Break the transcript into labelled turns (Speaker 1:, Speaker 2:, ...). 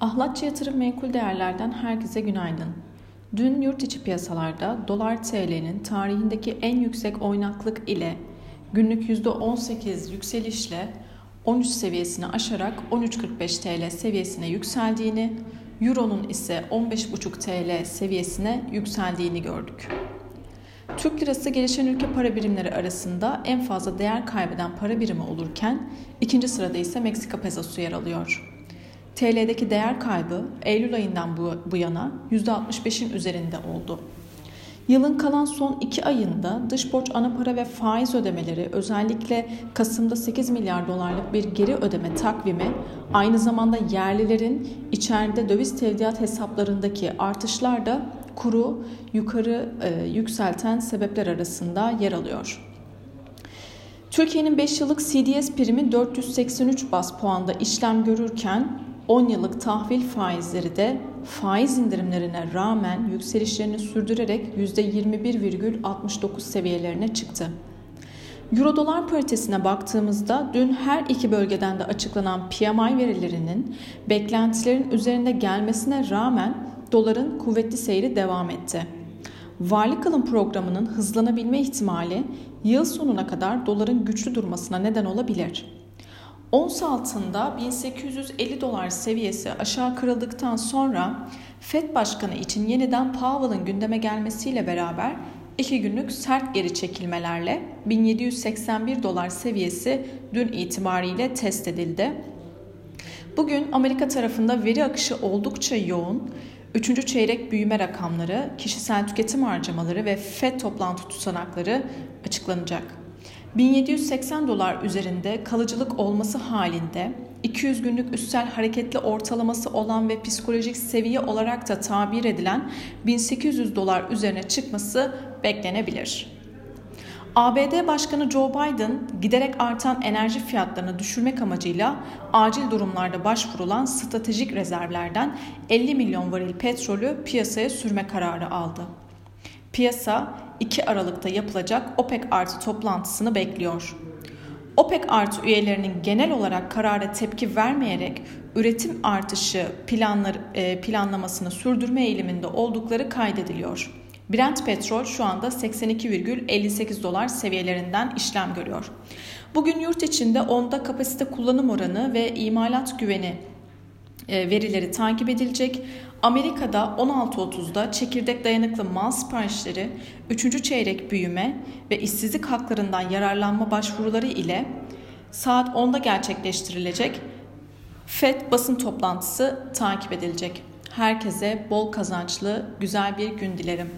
Speaker 1: Ahlatçı Yatırım Menkul Değerler'den herkese günaydın. Dün yurt içi piyasalarda dolar TL'nin tarihindeki en yüksek oynaklık ile günlük %18 yükselişle 13 seviyesini aşarak 13.45 TL seviyesine yükseldiğini, Euro'nun ise 15.5 TL seviyesine yükseldiğini gördük. Türk lirası gelişen ülke para birimleri arasında en fazla değer kaybeden para birimi olurken ikinci sırada ise Meksika pesosu yer alıyor. TL'deki değer kaybı Eylül ayından bu, bu yana %65'in üzerinde oldu. Yılın kalan son iki ayında dış borç ana para ve faiz ödemeleri özellikle Kasım'da 8 milyar dolarlık bir geri ödeme takvimi aynı zamanda yerlilerin içeride döviz tevdiat hesaplarındaki artışlar da kuru yukarı e, yükselten sebepler arasında yer alıyor. Türkiye'nin 5 yıllık CDS primi 483 bas puanda işlem görürken 10 yıllık tahvil faizleri de faiz indirimlerine rağmen yükselişlerini sürdürerek %21,69 seviyelerine çıktı. Euro dolar paritesine baktığımızda dün her iki bölgeden de açıklanan PMI verilerinin beklentilerin üzerinde gelmesine rağmen doların kuvvetli seyri devam etti. Varlık alım programının hızlanabilme ihtimali yıl sonuna kadar doların güçlü durmasına neden olabilir. Ons altında 1850 dolar seviyesi aşağı kırıldıktan sonra Fed Başkanı için yeniden Powell'ın gündeme gelmesiyle beraber iki günlük sert geri çekilmelerle 1781 dolar seviyesi dün itibariyle test edildi. Bugün Amerika tarafında veri akışı oldukça yoğun. Üçüncü çeyrek büyüme rakamları, kişisel tüketim harcamaları ve FED toplantı tutanakları açıklanacak. 1780 dolar üzerinde kalıcılık olması halinde 200 günlük üstel hareketli ortalaması olan ve psikolojik seviye olarak da tabir edilen 1800 dolar üzerine çıkması beklenebilir. ABD Başkanı Joe Biden giderek artan enerji fiyatlarını düşürmek amacıyla acil durumlarda başvurulan stratejik rezervlerden 50 milyon varil petrolü piyasaya sürme kararı aldı. Piyasa 2 Aralık'ta yapılacak OPEC artı toplantısını bekliyor. OPEC artı üyelerinin genel olarak karara tepki vermeyerek üretim artışı planlar, e, planlamasını sürdürme eğiliminde oldukları kaydediliyor. Brent petrol şu anda 82,58 dolar seviyelerinden işlem görüyor. Bugün yurt içinde onda kapasite kullanım oranı ve imalat güveni verileri takip edilecek. Amerika'da 16.30'da çekirdek dayanıklı mal siparişleri, 3. çeyrek büyüme ve işsizlik haklarından yararlanma başvuruları ile saat 10'da gerçekleştirilecek FED basın toplantısı takip edilecek. Herkese bol kazançlı, güzel bir gün dilerim.